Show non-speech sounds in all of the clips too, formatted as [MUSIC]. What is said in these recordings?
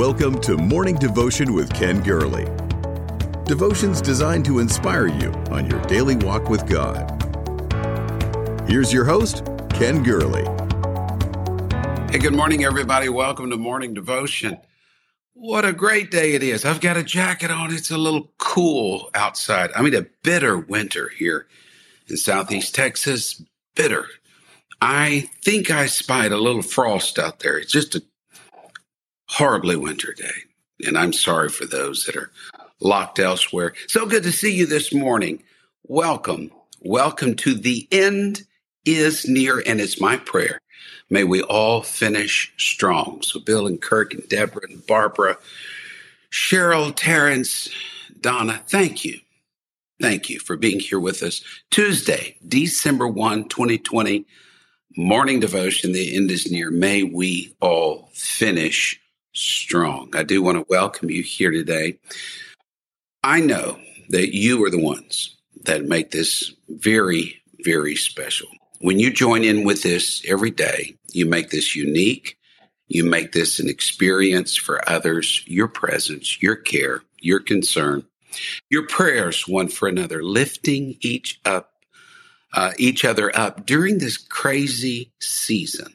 Welcome to Morning Devotion with Ken Gurley. Devotions designed to inspire you on your daily walk with God. Here's your host, Ken Gurley. Hey, good morning, everybody. Welcome to Morning Devotion. What a great day it is. I've got a jacket on. It's a little cool outside. I mean, a bitter winter here in Southeast Texas. Bitter. I think I spied a little frost out there. It's just a horribly winter day. And I'm sorry for those that are locked elsewhere. So good to see you this morning. Welcome. Welcome to the end is near. And it's my prayer. May we all finish strong. So Bill and Kirk and Deborah and Barbara, Cheryl, Terrence, Donna, thank you. Thank you for being here with us. Tuesday, December 1, 2020, morning devotion. The end is near. May we all finish strong. I do want to welcome you here today. I know that you are the ones that make this very, very special. When you join in with this every day, you make this unique. You make this an experience for others, your presence, your care, your concern, your prayers one for another, lifting each up, uh, each other up during this crazy season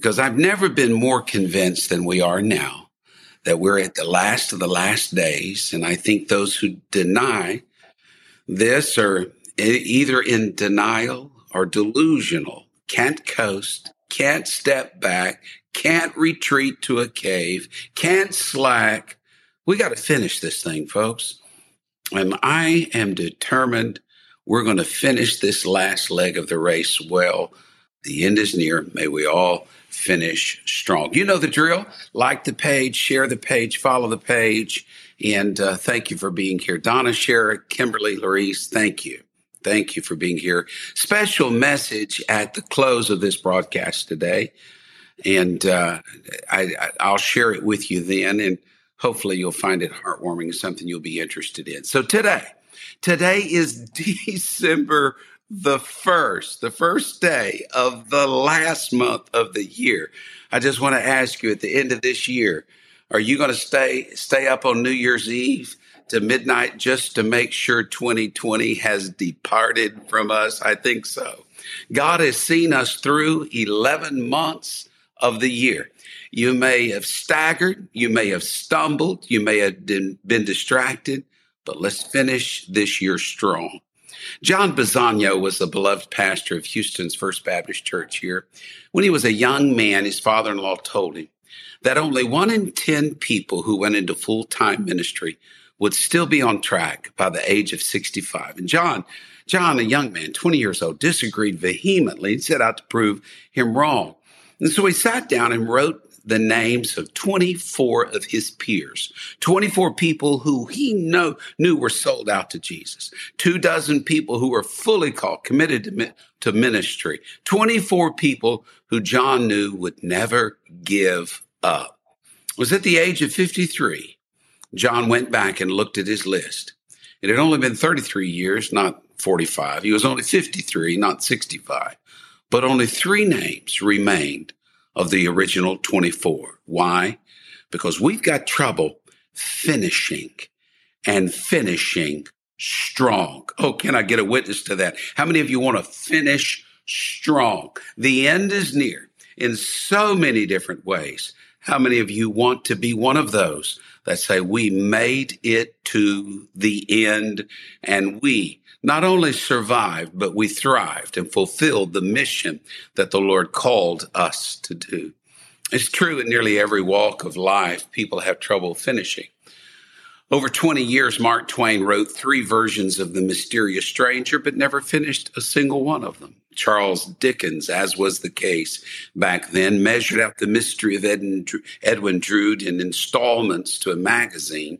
because I've never been more convinced than we are now that we're at the last of the last days. And I think those who deny this are either in denial or delusional, can't coast, can't step back, can't retreat to a cave, can't slack. We got to finish this thing, folks. And I am determined we're going to finish this last leg of the race well. The end is near. May we all finish strong. You know the drill. Like the page, share the page, follow the page. And uh, thank you for being here. Donna, Shara, Kimberly, Larice, thank you. Thank you for being here. Special message at the close of this broadcast today. And uh, I, I'll share it with you then. And hopefully you'll find it heartwarming something you'll be interested in. So today, today is [LAUGHS] December the first, the first day of the last month of the year. I just want to ask you at the end of this year, are you going to stay stay up on New Year's Eve to midnight just to make sure 2020 has departed from us? I think so. God has seen us through 11 months of the year. You may have staggered, you may have stumbled, you may have been, distracted, but let's finish this year strong. John Bisagno was a beloved pastor of Houston's First Baptist Church here. When he was a young man, his father in law told him that only one in 10 people who went into full time ministry would still be on track by the age of 65. And John, John, a young man, 20 years old, disagreed vehemently and set out to prove him wrong. And so he sat down and wrote the names of 24 of his peers, 24 people who he know, knew were sold out to Jesus, two dozen people who were fully called, committed to, to ministry, 24 people who John knew would never give up. It was at the age of 53. John went back and looked at his list. It had only been 33 years, not 45. He was only 53, not 65. But only three names remained of the original 24. Why? Because we've got trouble finishing and finishing strong. Oh, can I get a witness to that? How many of you want to finish strong? The end is near in so many different ways. How many of you want to be one of those that say, we made it to the end and we not only survived, but we thrived and fulfilled the mission that the Lord called us to do. It's true in nearly every walk of life, people have trouble finishing. Over 20 years, Mark Twain wrote three versions of The Mysterious Stranger, but never finished a single one of them. Charles Dickens, as was the case back then, measured out the mystery of Edwin Drood in installments to a magazine.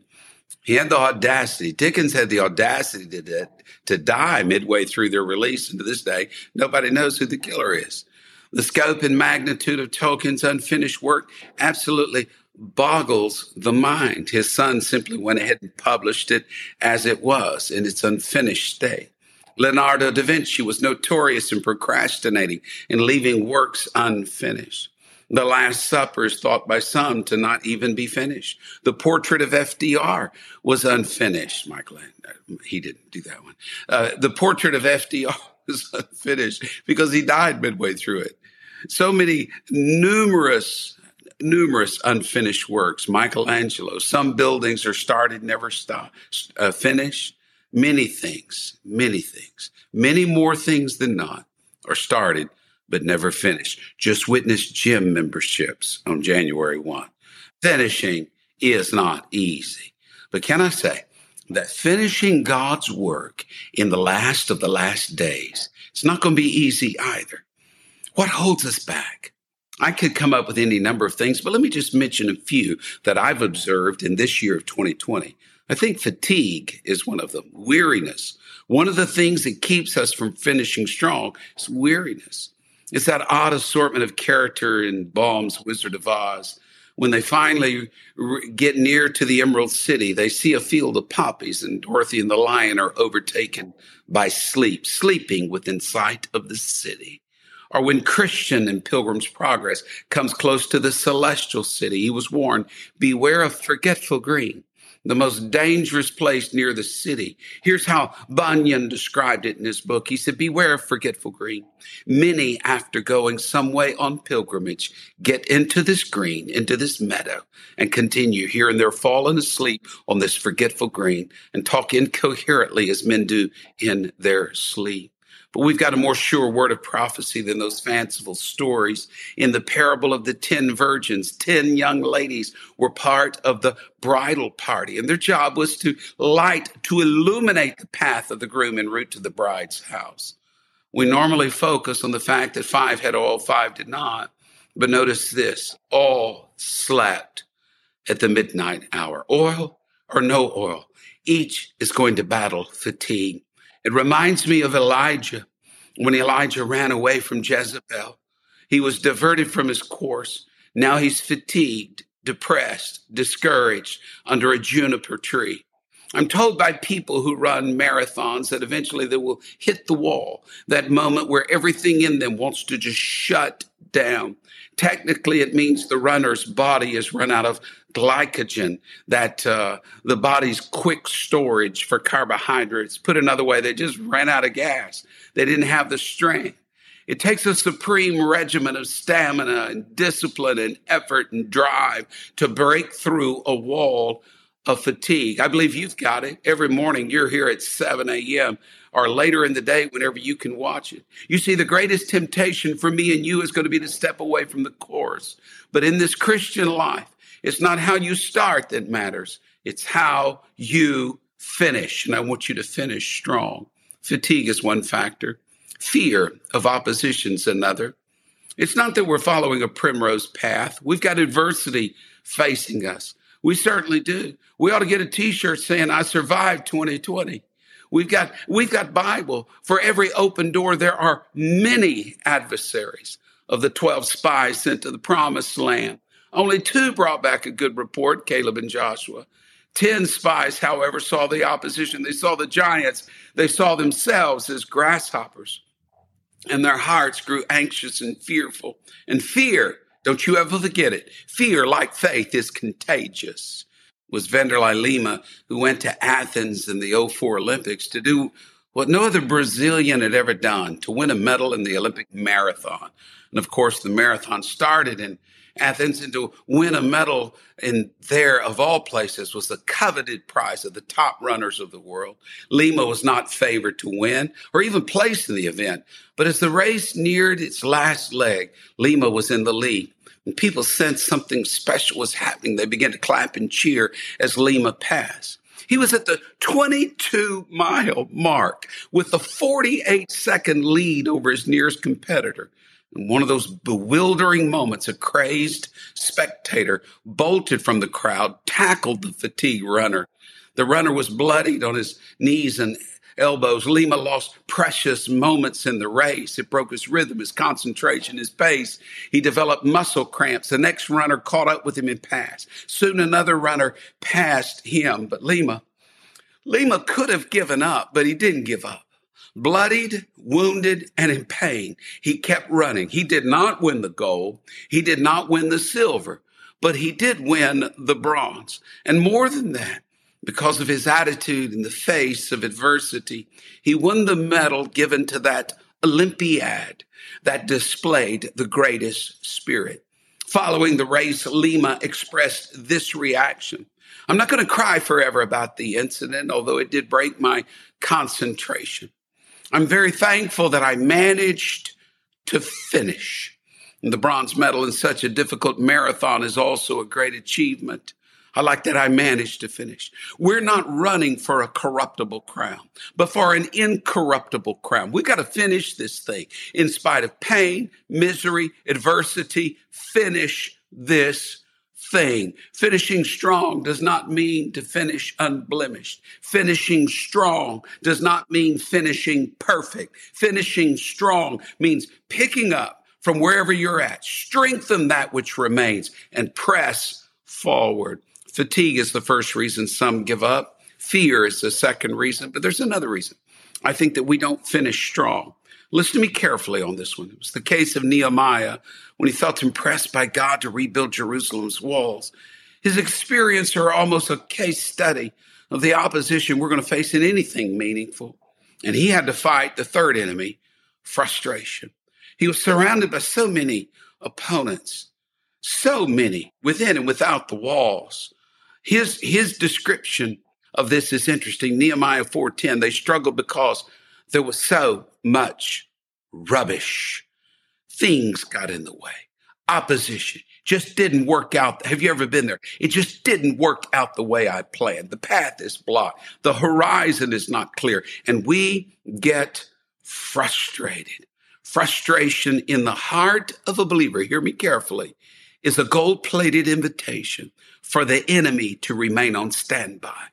He had the audacity, Dickens had the audacity to, to die midway through their release. And to this day, nobody knows who the killer is. The scope and magnitude of Tolkien's unfinished work absolutely boggles the mind. His son simply went ahead and published it as it was in its unfinished state. Leonardo da Vinci was notorious in procrastinating and leaving works unfinished. The Last Supper is thought by some to not even be finished. The portrait of FDR was unfinished. Michael, he didn't do that one. Uh, the portrait of FDR [LAUGHS] was unfinished because he died midway through it. So many numerous, numerous unfinished works. Michelangelo, some buildings are started, never stop, uh, finished. Many things, many things, many more things than not are started but never finished. Just witness gym memberships on January 1. Finishing is not easy. But can I say that finishing God's work in the last of the last days, it's not going to be easy either. What holds us back? I could come up with any number of things, but let me just mention a few that I've observed in this year of 2020. I think fatigue is one of them, weariness. One of the things that keeps us from finishing strong is weariness. It's that odd assortment of character in Baum's Wizard of Oz. When they finally get near to the Emerald City, they see a field of poppies, and Dorothy and the lion are overtaken by sleep, sleeping within sight of the city. Or when Christian in Pilgrim's Progress comes close to the celestial city, he was warned, Beware of forgetful green the most dangerous place near the city. Here's how Bunyan described it in his book. He said, Beware of forgetful green. Many, after going some way on pilgrimage, get into this green, into this meadow, and continue here and there, falling asleep on this forgetful green and talk incoherently as men do in their sleep. But we've got a more sure word of prophecy than those fanciful stories. In the parable of the 10 virgins, 10 young ladies were part of the bridal party, and their job was to light, to illuminate the path of the groom en route to the bride's house. We normally focus on the fact that five had oil, five did not. But notice this all slept at the midnight hour. Oil or no oil, each is going to battle fatigue. It reminds me of Elijah when Elijah ran away from Jezebel. He was diverted from his course. Now he's fatigued, depressed, discouraged under a juniper tree. I'm told by people who run marathons that eventually they will hit the wall, that moment where everything in them wants to just shut down. Technically, it means the runner's body has run out of glycogen, that uh, the body's quick storage for carbohydrates. Put another way, they just ran out of gas. They didn't have the strength. It takes a supreme regimen of stamina and discipline and effort and drive to break through a wall of fatigue. I believe you've got it. Every morning you're here at 7 a.m. or later in the day whenever you can watch it. You see, the greatest temptation for me and you is going to be to step away from the course. But in this Christian life, it's not how you start that matters. It's how you finish. And I want you to finish strong. Fatigue is one factor. Fear of opposition is another. It's not that we're following a primrose path. We've got adversity facing us. We certainly do. We ought to get a t-shirt saying, I survived 2020. We've got, we've got Bible. For every open door, there are many adversaries of the 12 spies sent to the promised land. Only two brought back a good report, Caleb and Joshua. Ten spies, however, saw the opposition. They saw the giants. They saw themselves as grasshoppers. And their hearts grew anxious and fearful. And fear don't you ever forget it. Fear, like faith, is contagious. Was Vanderlei Lima who went to Athens in the 04 Olympics to do what no other Brazilian had ever done, to win a medal in the Olympic marathon. And of course, the marathon started in Athens and to win a medal in there of all places was the coveted prize of the top runners of the world. Lima was not favored to win or even place in the event. But as the race neared its last leg, Lima was in the lead. And people sensed something special was happening. They began to clap and cheer as Lima passed. He was at the 22 mile mark with a 48 second lead over his nearest competitor. In one of those bewildering moments, a crazed spectator bolted from the crowd, tackled the fatigued runner. The runner was bloodied on his knees and elbows. Lima lost precious moments in the race. It broke his rhythm, his concentration, his pace. He developed muscle cramps. The next runner caught up with him and passed. Soon another runner passed him, but Lima, Lima could have given up, but he didn't give up. Bloodied, wounded, and in pain. He kept running. He did not win the gold. He did not win the silver, but he did win the bronze. And more than that, because of his attitude in the face of adversity, he won the medal given to that Olympiad that displayed the greatest spirit. Following the race, Lima expressed this reaction. I'm not going to cry forever about the incident, although it did break my concentration. I'm very thankful that I managed to finish. And the bronze medal in such a difficult marathon is also a great achievement. I like that I managed to finish. We're not running for a corruptible crown, but for an incorruptible crown. We've got to finish this thing in spite of pain, misery, adversity. Finish this thing. Finishing strong does not mean to finish unblemished. Finishing strong does not mean finishing perfect. Finishing strong means picking up from wherever you're at, strengthen that which remains, and press forward. Fatigue is the first reason some give up. Fear is the second reason, but there's another reason. I think that we don't finish strong. Listen to me carefully on this one. It was the case of Nehemiah when he felt impressed by God to rebuild Jerusalem's walls. His experience are almost a case study of the opposition we're going to face in anything meaningful. And he had to fight the third enemy, frustration. He was surrounded by so many opponents, so many within and without the walls. His, his description of this is interesting. Nehemiah 4:10, they struggled because there was so much rubbish. Things got in the way. Opposition just didn't work out. Have you ever been there? It just didn't work out the way I planned. The path is blocked. The horizon is not clear. And we get frustrated. Frustration in the heart of a believer, hear me carefully, is a gold plated invitation for the enemy to remain on standby.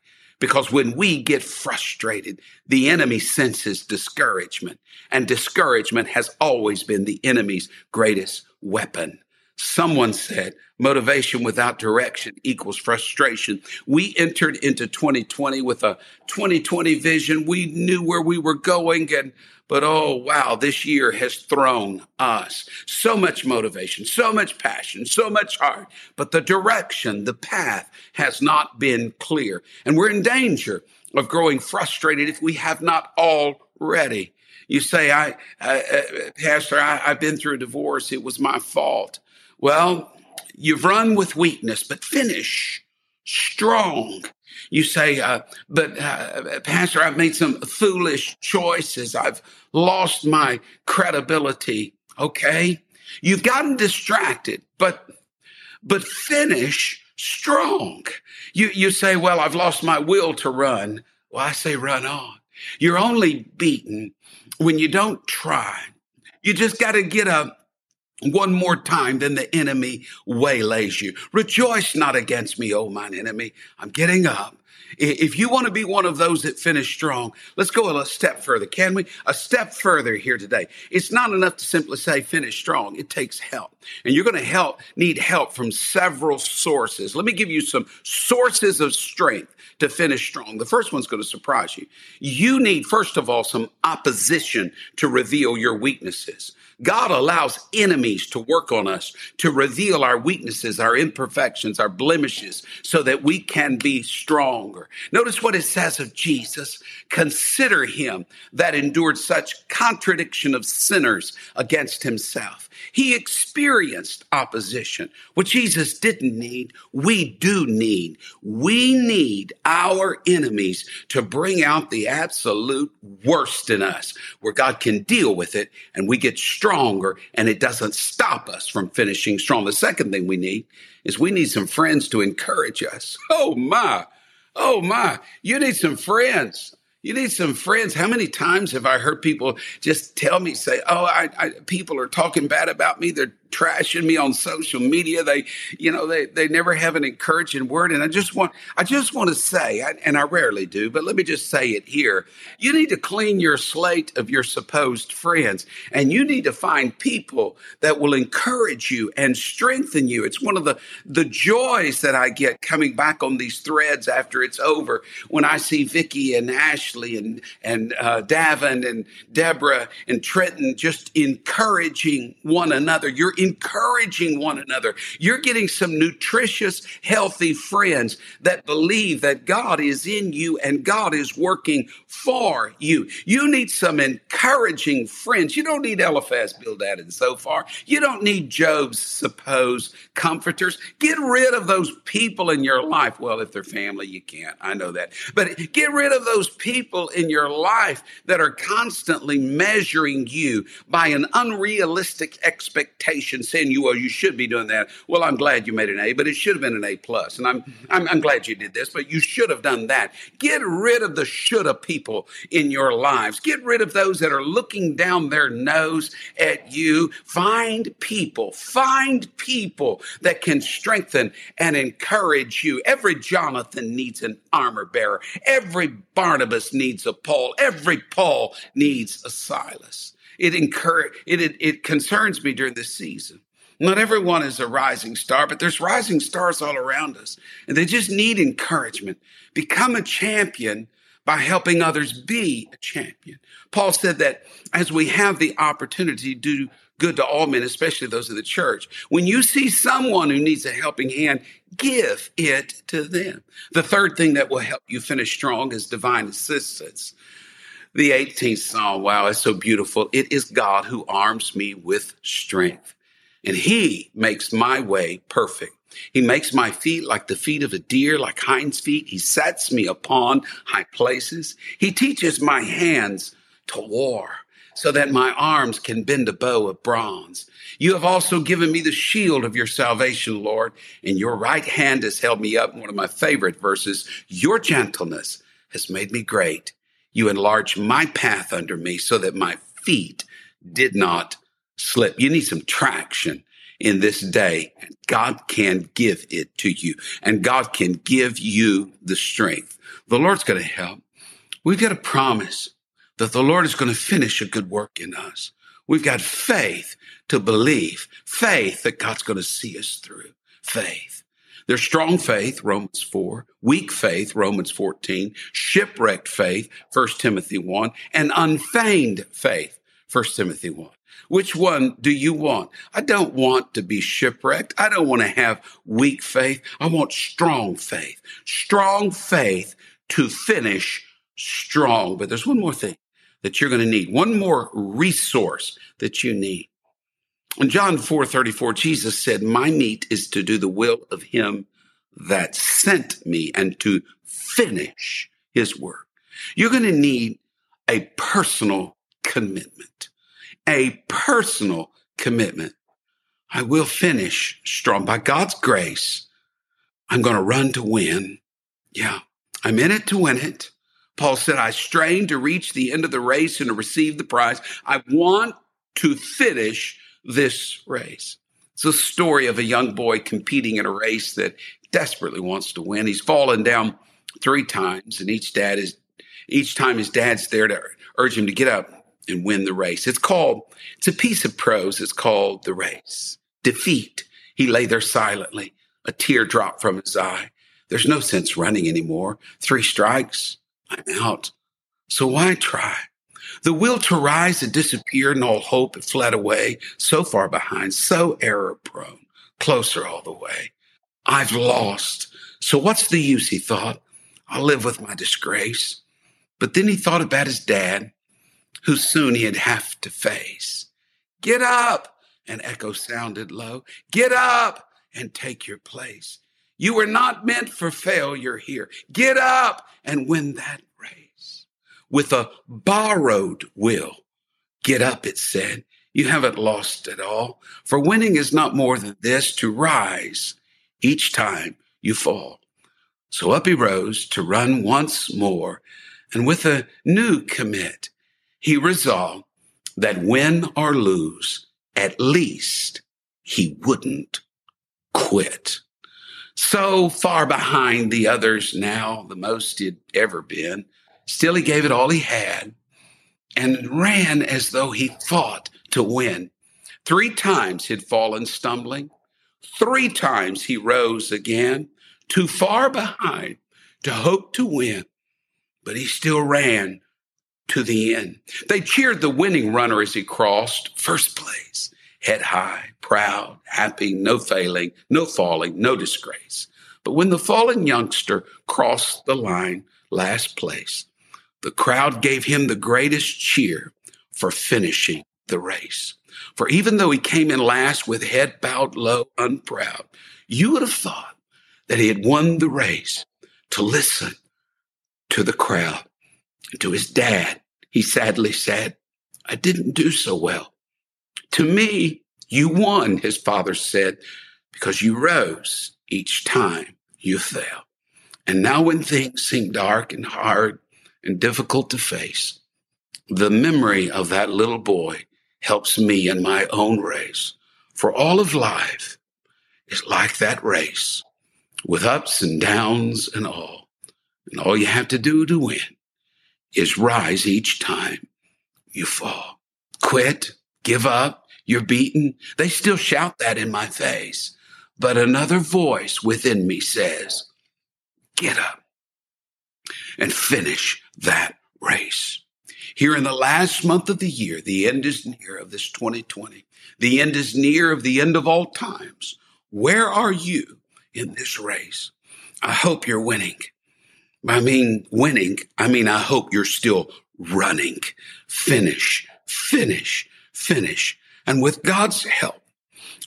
Because when we get frustrated, the enemy senses discouragement and discouragement has always been the enemy's greatest weapon. Someone said motivation without direction equals frustration. We entered into 2020 with a 2020 vision. We knew where we were going and but oh, wow, this year has thrown us so much motivation, so much passion, so much heart. But the direction, the path has not been clear. And we're in danger of growing frustrated if we have not already. You say, I, uh, uh, Pastor, I, I've been through a divorce. It was my fault. Well, you've run with weakness, but finish strong. You say, uh, but uh, Pastor, I've made some foolish choices. I've lost my credibility. Okay. You've gotten distracted, but, but finish strong. You, you say, well, I've lost my will to run. Well, I say run on. You're only beaten when you don't try. You just got to get up one more time, than the enemy waylays you. Rejoice not against me, O mine enemy. I'm getting up. If you want to be one of those that finish strong, let's go a step further, can we? A step further here today. It's not enough to simply say finish strong. It takes help. And you're going to help, need help from several sources. Let me give you some sources of strength to finish strong. The first one's going to surprise you. You need, first of all, some opposition to reveal your weaknesses. God allows enemies to work on us to reveal our weaknesses, our imperfections, our blemishes, so that we can be stronger. Notice what it says of Jesus. Consider him that endured such contradiction of sinners against himself. He experienced opposition, what Jesus didn't need, we do need. We need our enemies to bring out the absolute worst in us, where God can deal with it and we get stronger and it doesn't stop us from finishing strong. The second thing we need is we need some friends to encourage us. Oh my. Oh my. You need some friends. You need some friends. How many times have I heard people just tell me, say, "Oh, I, I, people are talking bad about me. They're trashing me on social media. They, you know, they, they never have an encouraging word. And I just want, I just want to say, and I rarely do, but let me just say it here. You need to clean your slate of your supposed friends and you need to find people that will encourage you and strengthen you. It's one of the, the joys that I get coming back on these threads after it's over when I see Vicky and Ashley and, and, uh, Davin and Deborah and Trenton just encouraging one another. You're encouraging one another. You're getting some nutritious, healthy friends that believe that God is in you and God is working for you. You need some encouraging friends. You don't need Eliphaz, Bildad, and Zophar. You don't need Job's supposed comforters. Get rid of those people in your life. Well, if they're family, you can't. I know that. But get rid of those people in your life that are constantly measuring you by an unrealistic expectation, saying you, are, you should be doing that. Well, I'm glad you made an A, but it should have been an A plus. And I'm, mm-hmm. I'm, I'm glad you did this, but you should have done that. Get rid of the shoulda people in your lives. Get rid of those that are looking down their nose at you. Find people, find people that can strengthen and encourage you. Every Jonathan needs an armor bearer. Every Barnabas needs a Paul. Every Paul needs a Silas. It, incur- it, it, it concerns me during this season. Not everyone is a rising star, but there's rising stars all around us. And they just need encouragement. Become a champion by helping others be a champion. Paul said that as we have the opportunity to do good to all men, especially those in the church, when you see someone who needs a helping hand, give it to them. The third thing that will help you finish strong is divine assistance. The 18th Psalm, wow, it's so beautiful. It is God who arms me with strength, and He makes my way perfect. He makes my feet like the feet of a deer, like hinds feet. He sets me upon high places. He teaches my hands to war so that my arms can bend a bow of bronze. You have also given me the shield of your salvation, Lord, and your right hand has held me up. One of my favorite verses, your gentleness has made me great. You enlarged my path under me so that my feet did not slip. You need some traction in this day. God can give it to you and God can give you the strength. The Lord's going to help. We've got a promise that the Lord is going to finish a good work in us. We've got faith to believe, faith that God's going to see us through, faith. There's strong faith, Romans 4, weak faith, Romans 14, shipwrecked faith, 1 Timothy 1, and unfeigned faith, 1 Timothy 1. Which one do you want? I don't want to be shipwrecked. I don't want to have weak faith. I want strong faith. Strong faith to finish strong. But there's one more thing that you're going to need. One more resource that you need. In John 4 34, Jesus said, My meat is to do the will of him that sent me and to finish his work. You're going to need a personal commitment, a personal commitment. I will finish strong by God's grace. I'm going to run to win. Yeah, I'm in it to win it. Paul said, I strain to reach the end of the race and to receive the prize. I want to finish this race. It's a story of a young boy competing in a race that desperately wants to win. He's fallen down three times, and each dad is each time his dad's there to urge him to get up and win the race. It's called, it's a piece of prose. It's called The Race. Defeat. He lay there silently, a tear dropped from his eye. There's no sense running anymore. Three strikes, I'm out. So why try? The will to rise had disappeared and all hope had fled away, so far behind, so error prone, closer all the way. I've lost. So what's the use, he thought. I'll live with my disgrace. But then he thought about his dad, who soon he'd have to face. Get up! An echo sounded low. Get up and take your place. You were not meant for failure here. Get up and win that with a borrowed will. Get up, it said. You haven't lost it all. For winning is not more than this to rise each time you fall. So up he rose to run once more. And with a new commit, he resolved that win or lose, at least he wouldn't quit. So far behind the others now, the most he'd ever been. Still, he gave it all he had and ran as though he fought to win. Three times he'd fallen stumbling. Three times he rose again, too far behind to hope to win, but he still ran to the end. They cheered the winning runner as he crossed first place, head high, proud, happy, no failing, no falling, no disgrace. But when the fallen youngster crossed the line, last place, the crowd gave him the greatest cheer for finishing the race. For even though he came in last with head bowed low, unproud, you would have thought that he had won the race to listen to the crowd to his dad. He sadly said, I didn't do so well. To me, you won, his father said, because you rose each time you fell. And now when things seem dark and hard and difficult to face, the memory of that little boy helps me in my own race. For all of life is like that race with ups and downs and all. And all you have to do to win is rise each time you fall. Quit, give up, you're beaten. They still shout that in my face. But another voice within me says, get up and finish that race. Here in the last month of the year, the end is near of this 2020. The end is near of the end of all times. Where are you in this race? I hope you're winning. I mean, winning, I mean, I hope you're still running. Finish, finish, finish. And with God's help,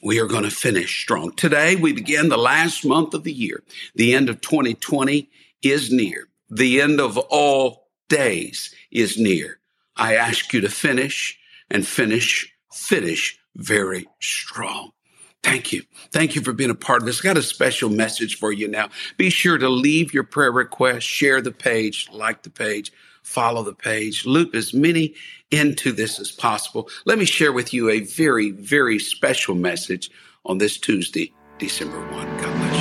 we are going to finish strong. Today, we begin the last month of the year. The end of 2020 is near. The end of all days is near. I ask you to finish and finish, finish very strong. Thank you. Thank you for being a part of this. I got a special message for you now. Be sure to leave your prayer request, share the page, like the page, follow the page, loop as many into this as possible. Let me share with you a very, very special message on this Tuesday, December 1. God bless you.